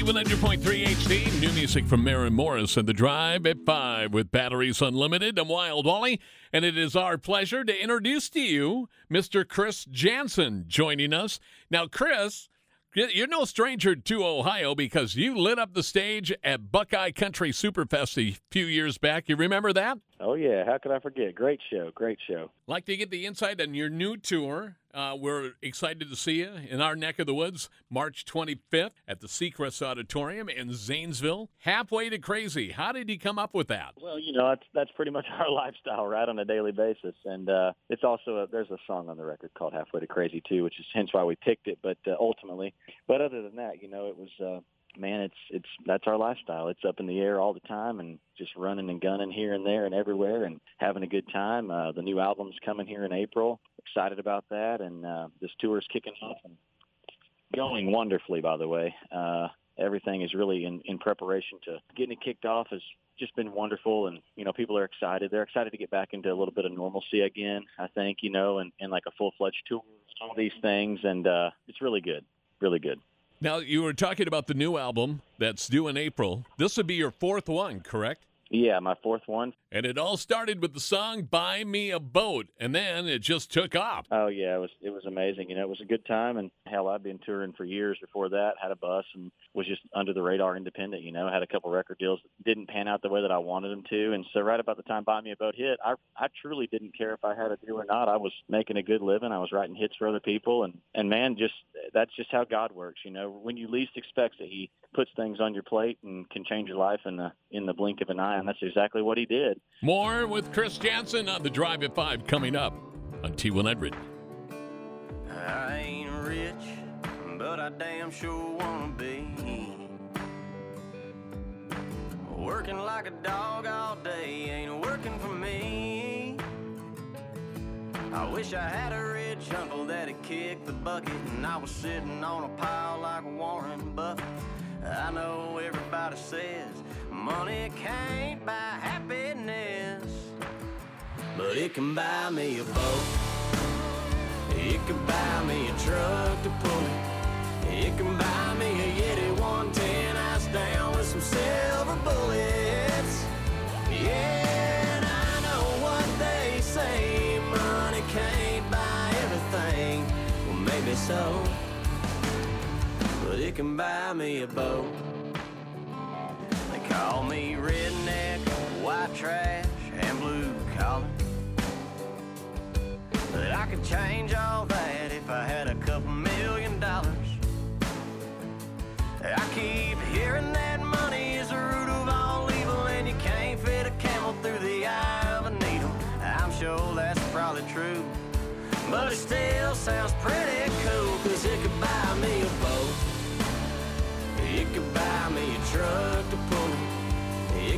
T100.3 HD, new music from Maren Morris and The Drive at 5 with Batteries Unlimited. I'm Wild Wally, and it is our pleasure to introduce to you Mr. Chris Janson joining us. Now, Chris, you're no stranger to Ohio because you lit up the stage at Buckeye Country Superfest a few years back. You remember that? Oh, yeah. How could I forget? Great show. Great show. Like to get the insight on your new tour. Uh, we're excited to see you in our neck of the woods, March 25th at the Secrest Auditorium in Zanesville. Halfway to crazy. How did you come up with that? Well, you know, that's that's pretty much our lifestyle, right, on a daily basis. And uh, it's also a, there's a song on the record called Halfway to Crazy too, which is hence why we picked it. But uh, ultimately, but other than that, you know, it was. Man, it's it's that's our lifestyle. It's up in the air all the time and just running and gunning here and there and everywhere and having a good time. Uh, the new album's coming here in April. Excited about that, and uh, this tour's kicking off and going wonderfully. By the way, uh, everything is really in in preparation to getting it kicked off. Has just been wonderful, and you know people are excited. They're excited to get back into a little bit of normalcy again. I think you know, and, and like a full fledged tour, all these things, and uh, it's really good, really good. Now, you were talking about the new album that's due in April. This would be your fourth one, correct? Yeah, my fourth one. And it all started with the song "Buy Me a Boat," and then it just took off. Oh yeah, it was it was amazing. You know, it was a good time, and hell, I'd been touring for years before that. Had a bus and was just under the radar, independent. You know, had a couple record deals that didn't pan out the way that I wanted them to, and so right about the time "Buy Me a Boat" hit, I I truly didn't care if I had a deal or not. I was making a good living. I was writing hits for other people, and and man, just that's just how God works. You know, when you least expect it, He puts things on your plate and can change your life in the in the blink of an eye, and that's exactly what He did. More more with Chris Janson on the Drive at 5 coming up on T100. I ain't rich, but I damn sure want to be. Working like a dog all day ain't working for me. I wish I had a rich uncle that'd kick the bucket and I was sitting on a pile like Warren Buffett. I know everybody says money can't buy happiness, but it can buy me a boat. It can buy me a truck to pull it. It can buy me a Yeti 110 ice down with some silver bullets. Yeah, and I know what they say money can't buy everything. Well, maybe so but it can buy me a boat. They call me redneck, white trash, and blue collar. But I could change all that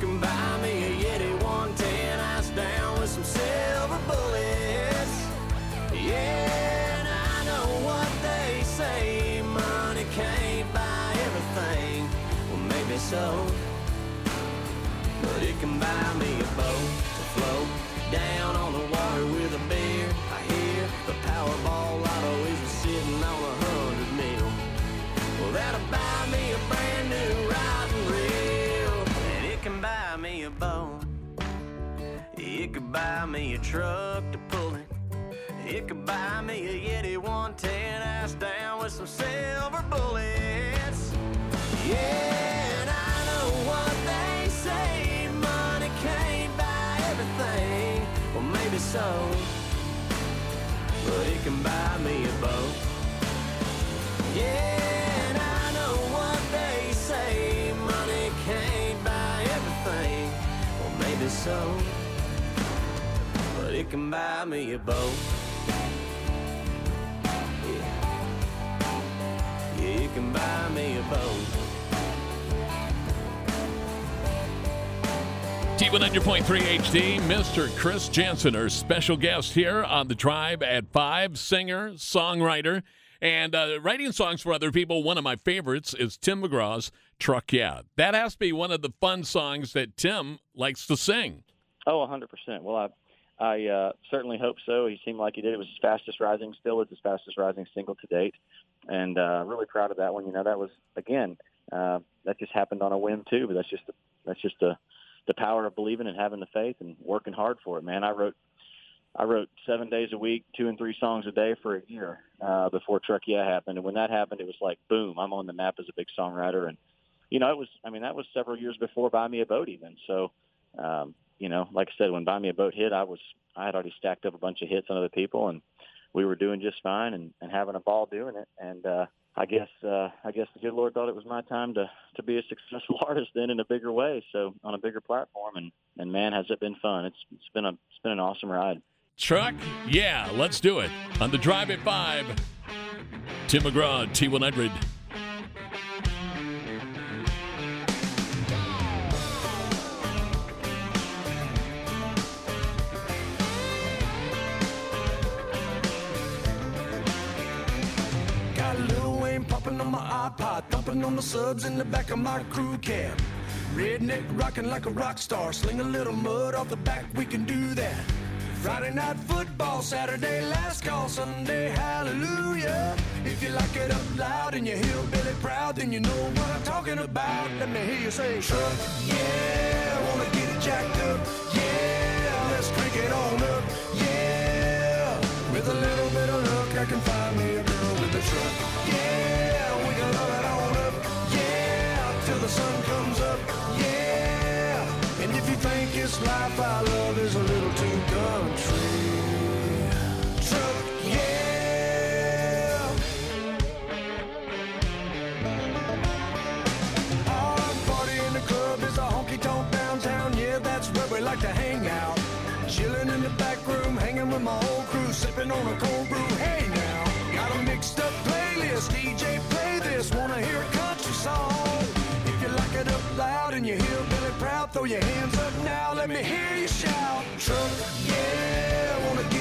can buy me a Yeti 110 ice down with some silver bullets. Yeah, and I know what they say money can't buy everything. Well, maybe so. But it can buy me a boat a truck to pull it. It could buy me a Yeti 110 ass down with some silver bullets. Yeah, and I know what they say. Money can't buy everything. Well, maybe so. But it can buy me a boat. Yeah, and I know what they say. Money can't buy everything. Well, maybe so. But can buy me a boat. Yeah. Yeah, it can buy me a boat. T100.3 HD, Mr. Chris Janson, our special guest here on the Drive at 5, singer, songwriter, and uh, writing songs for other people. One of my favorites is Tim McGraw's Truck Yeah. That has to be one of the fun songs that Tim likes to sing. Oh, 100%. Well, I I uh, certainly hope so. He seemed like he did. It was his fastest rising, still is his fastest rising single to date, and uh, really proud of that one. You know, that was again uh, that just happened on a whim too. But that's just that's just the the power of believing and having the faith and working hard for it, man. I wrote I wrote seven days a week, two and three songs a day for a year uh, before Truck Yeah happened. And when that happened, it was like boom, I'm on the map as a big songwriter. And you know, it was I mean that was several years before Buy Me a Boat even. So um, you know, like I said, when Buy Me a Boat hit, I was I had already stacked up a bunch of hits on other people, and we were doing just fine and, and having a ball doing it. And uh, I guess uh, I guess the good Lord thought it was my time to to be a successful artist then in a bigger way, so on a bigger platform. And and man, has it been fun! It's it's been a it's been an awesome ride. Truck, yeah, let's do it on the drive at five. Tim McGraw, T100. On the subs in the back of my crew cab. Redneck rocking like a rock star, sling a little mud off the back, we can do that. Friday night football, Saturday last call, Sunday hallelujah. If you like it up loud and you're hillbilly proud, then you know what I'm talking about. Let me hear you say, truck, yeah, wanna get it jacked up, yeah, let's crank it on up, yeah. With a little bit of luck, I can find think this life I love is a little too country, yeah. Our party in the club is a honky tonk downtown. Yeah, that's where we like to hang out. Chilling in the back room, hanging with my whole crew, sipping on a cold brew. Hey now, got a mixed up playlist. DJ, play this. Wanna hear a country song? If you like it up loud and you hear throw your hands up now. Let me hear you shout. Truck, yeah, wanna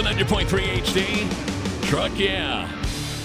T100.3 HD. Truck, yeah.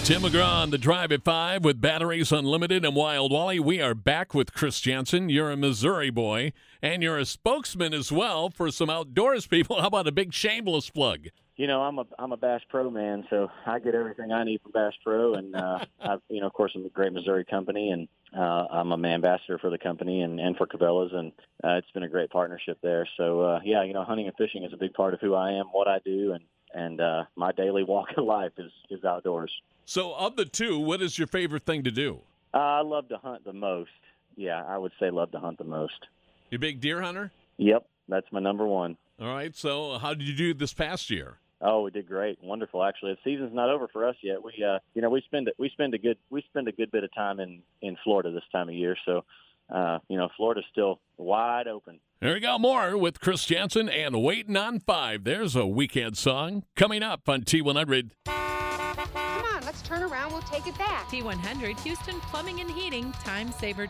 Tim McGraw on the drive at five with Batteries Unlimited and Wild Wally. We are back with Chris Janson. You're a Missouri boy, and you're a spokesman as well for some outdoors people. How about a big shameless plug? you know, I'm a I'm a Bass Pro man, so I get everything I need from Bass Pro, and uh, I, you know, of course, I'm a great Missouri company, and uh, I'm a man ambassador for the company and and for Cabela's, and uh, it's been a great partnership there. So uh, yeah, you know, hunting and fishing is a big part of who I am, what I do, and and uh, my daily walk of life is is outdoors. So, of the two, what is your favorite thing to do? Uh, I love to hunt the most. Yeah, I would say love to hunt the most. You a big deer hunter? Yep, that's my number one. All right. So, how did you do this past year? Oh, we did great, wonderful. Actually, the season's not over for us yet. We, uh, you know, we spend we spend a good we spend a good bit of time in in Florida this time of year. So, uh, you know, Florida's still wide open. There we go. More with Chris Janson and Waiting on Five. There's a weekend song coming up on T100. Come on, let's turn around. We'll take it back. T100 Houston Plumbing and Heating Time Saver.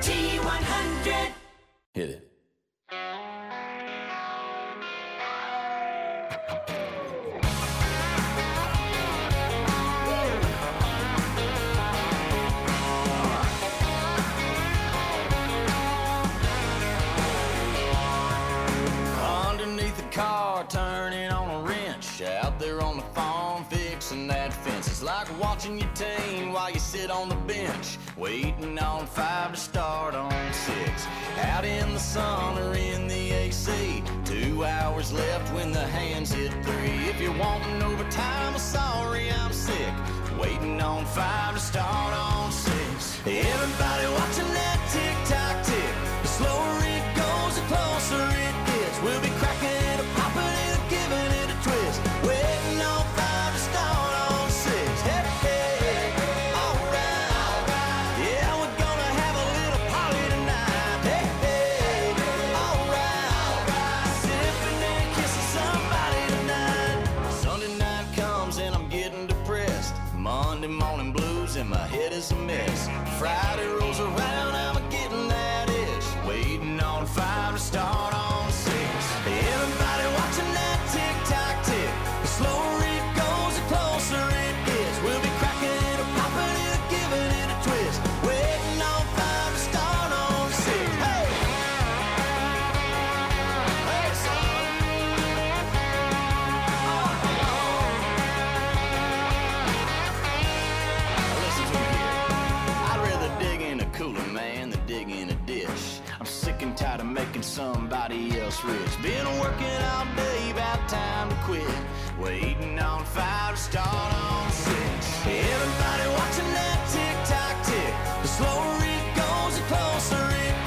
T100. Hit it. It's like watching your team while you sit on the bench. Waiting on five to start on six. Out in the sun or in the AC. Two hours left when the hands hit three. If you're wanting overtime, I'm sorry, I'm sick. Waiting on five to start on six. Everybody watching that tick tock tick. The somebody rich. Been working all day, about time to quit. Waiting on five to start on six. Everybody watching that tick tock tick. The slower it goes, the closer it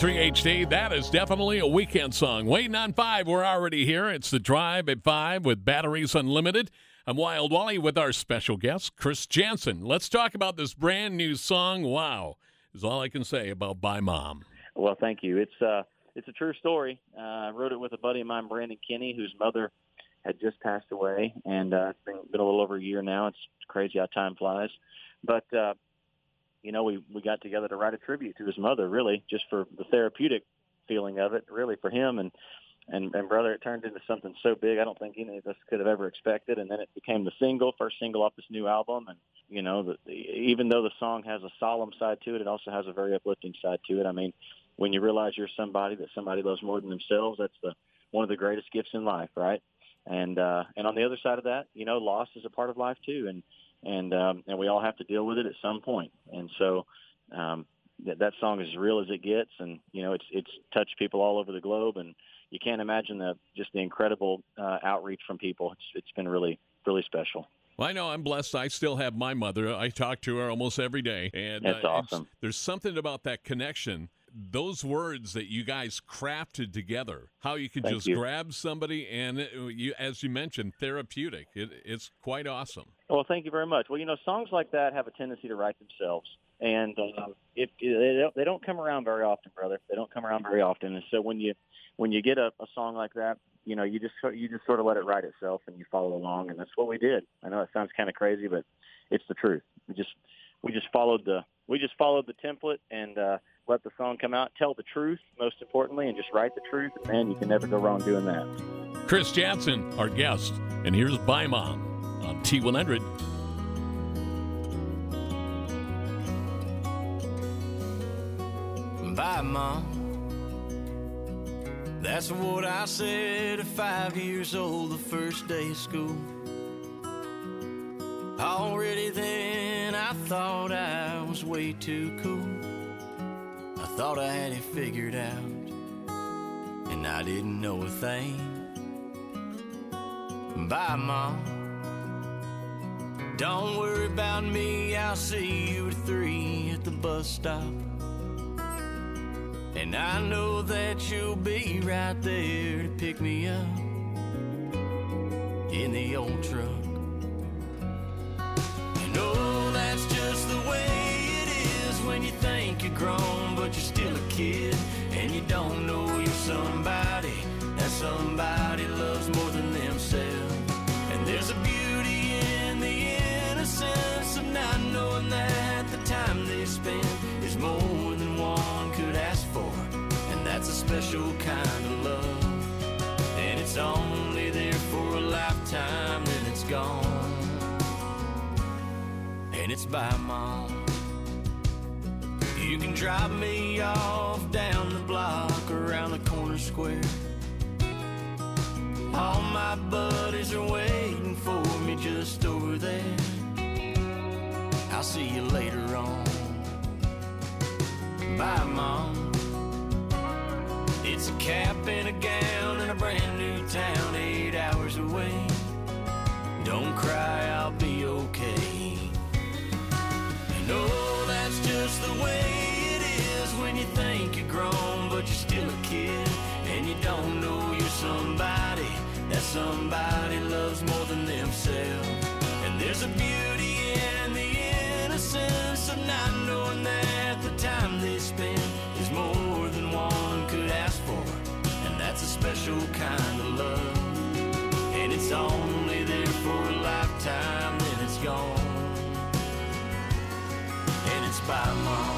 T100.3 HD, that is definitely a weekend song. Waiting on five, we're already here. It's the drive at five with batteries unlimited. I'm Wild Wally with our special guest, Chris Janson. Let's talk about this brand new song. Wow, is all I can say about Bye Mom. Well, thank you. It's uh, it's a true story. Uh, I wrote it with a buddy of mine, Brandon Kinney, whose mother had just passed away, and uh, it's been, been a little over a year now. It's crazy how time flies, but uh, you know, we we got together to write a tribute to his mother, really, just for the therapeutic feeling of it, really for him and. And, and brother, it turned into something so big I don't think any of us could have ever expected. And then it became the single, first single off this new album. And you know, the, the, even though the song has a solemn side to it, it also has a very uplifting side to it. I mean, when you realize you're somebody that somebody loves more than themselves, that's the one of the greatest gifts in life, right? And uh, and on the other side of that, you know, loss is a part of life too, and and um, and we all have to deal with it at some point. And so um, that that song is as real as it gets, and you know, it's it's touched people all over the globe, and you can't imagine the just the incredible uh, outreach from people. It's it's been really really special. Well, I know I'm blessed. I still have my mother. I talk to her almost every day, and That's uh, awesome. There's something about that connection. Those words that you guys crafted together, how you could Thank just you. grab somebody and it, you, as you mentioned, therapeutic. It, it's quite awesome. Well, thank you very much. Well, you know, songs like that have a tendency to write themselves, and if they don't, they don't come around very often, brother. They don't come around very often, and so when you when you get a, a song like that, you know, you just you just sort of let it write itself, and you follow along, and that's what we did. I know it sounds kind of crazy, but it's the truth. We just we just followed the we just followed the template and uh, let the song come out, tell the truth, most importantly, and just write the truth. And man, you can never go wrong doing that. Chris Janson, our guest, and here's Bye Mom on T100. Bye, Mom. That's what I said at five years old, the first day of school. Already then, I thought I was way too cool. I thought I had it figured out, and I didn't know a thing. Bye, Mom. Don't worry about me, I'll see you at three at the bus stop. And I know that you'll be right there to pick me up in the old truck. You know that's just the way it is when you think you're grown, but you're still a kid. And you don't know you're somebody that somebody loves more special kind of love. And it's only there for a lifetime, then it's gone. And it's by mom. You can drop me off down the block around the corner square. All my buddies are waiting for me just over there. I'll see you later on. Bye, Mom. It's a cap and a gown in a brand new town, eight hours away. Don't cry, I'll be okay. You oh, know that's just the way it is when you think you're grown, but you're still a kid. And you don't know you're somebody that somebody loves more than themselves. And there's a special kind of love. And it's only there for a lifetime, then it's gone. And it's by mom.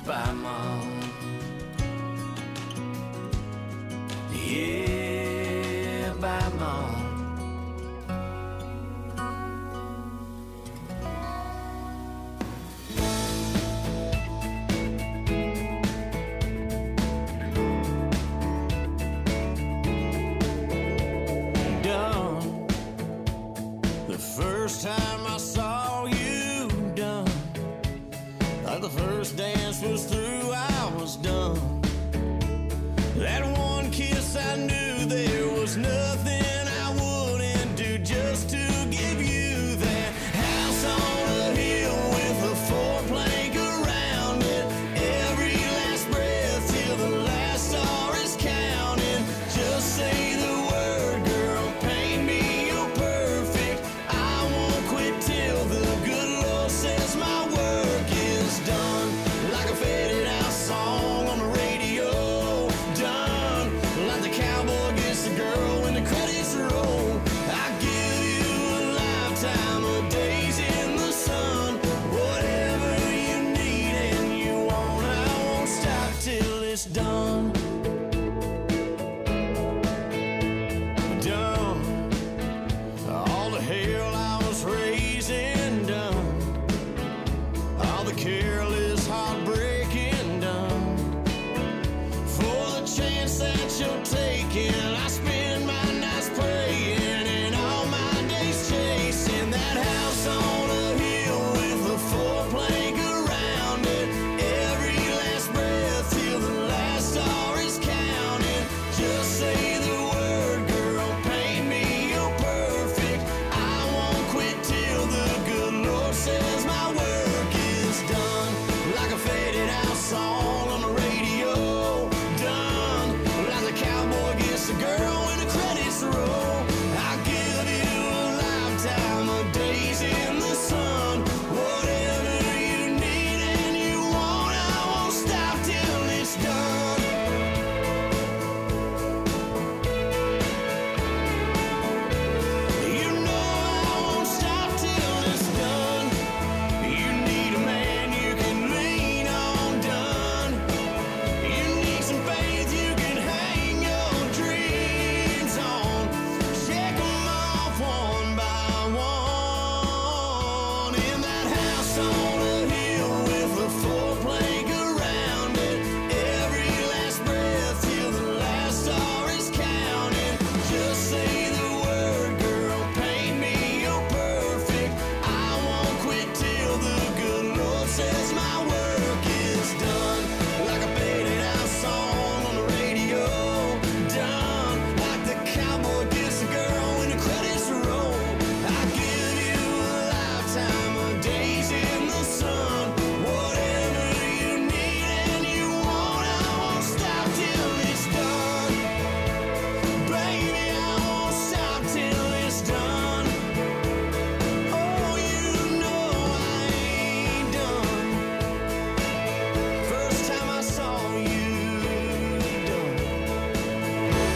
By mom.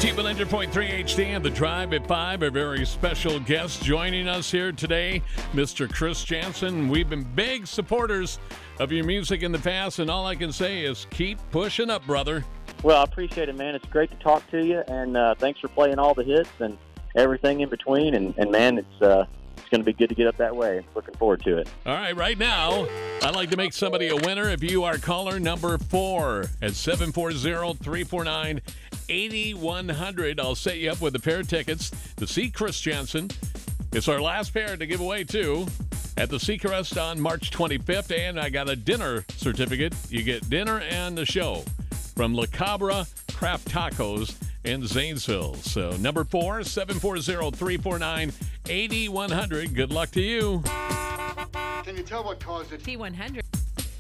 100.3 HD and the Drive at 5. A very special guest joining us here today, Mr. Chris Janson. We've been big supporters of your music in the past, and all I can say is keep pushing up, brother. Well, I appreciate it, man. It's great to talk to you, and uh, thanks for playing all the hits and everything in between. And, and man, it's uh, it's going to be good to get up that way. Looking forward to it. All right, right now, I'd like to make somebody a winner if you are caller number four at 740 349 8100. I'll set you up with a pair of tickets to see Chris Janson. It's our last pair to give away, too, at the Secrest on March 25th. And I got a dinner certificate. You get dinner and the show from La Cabra Craft Tacos in Zanesville. So, number four, 740 349 8100. Good luck to you. Can you tell what caused it? T100.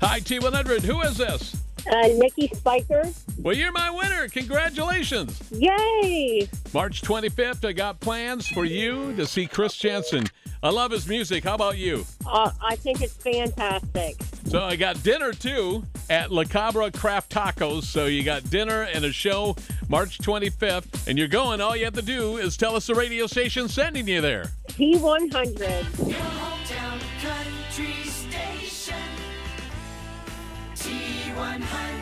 Hi, T100. Who is this? Uh, Nikki Spiker. Well, you're my winner. Congratulations. Yay! March 25th, I got plans for you to see Chris Janson. I love his music. How about you? Uh, I think it's fantastic. So I got dinner too at La Cabra Craft Tacos. So you got dinner and a show March 25th, and you're going. All you have to do is tell us the radio station sending you there. T100. 100.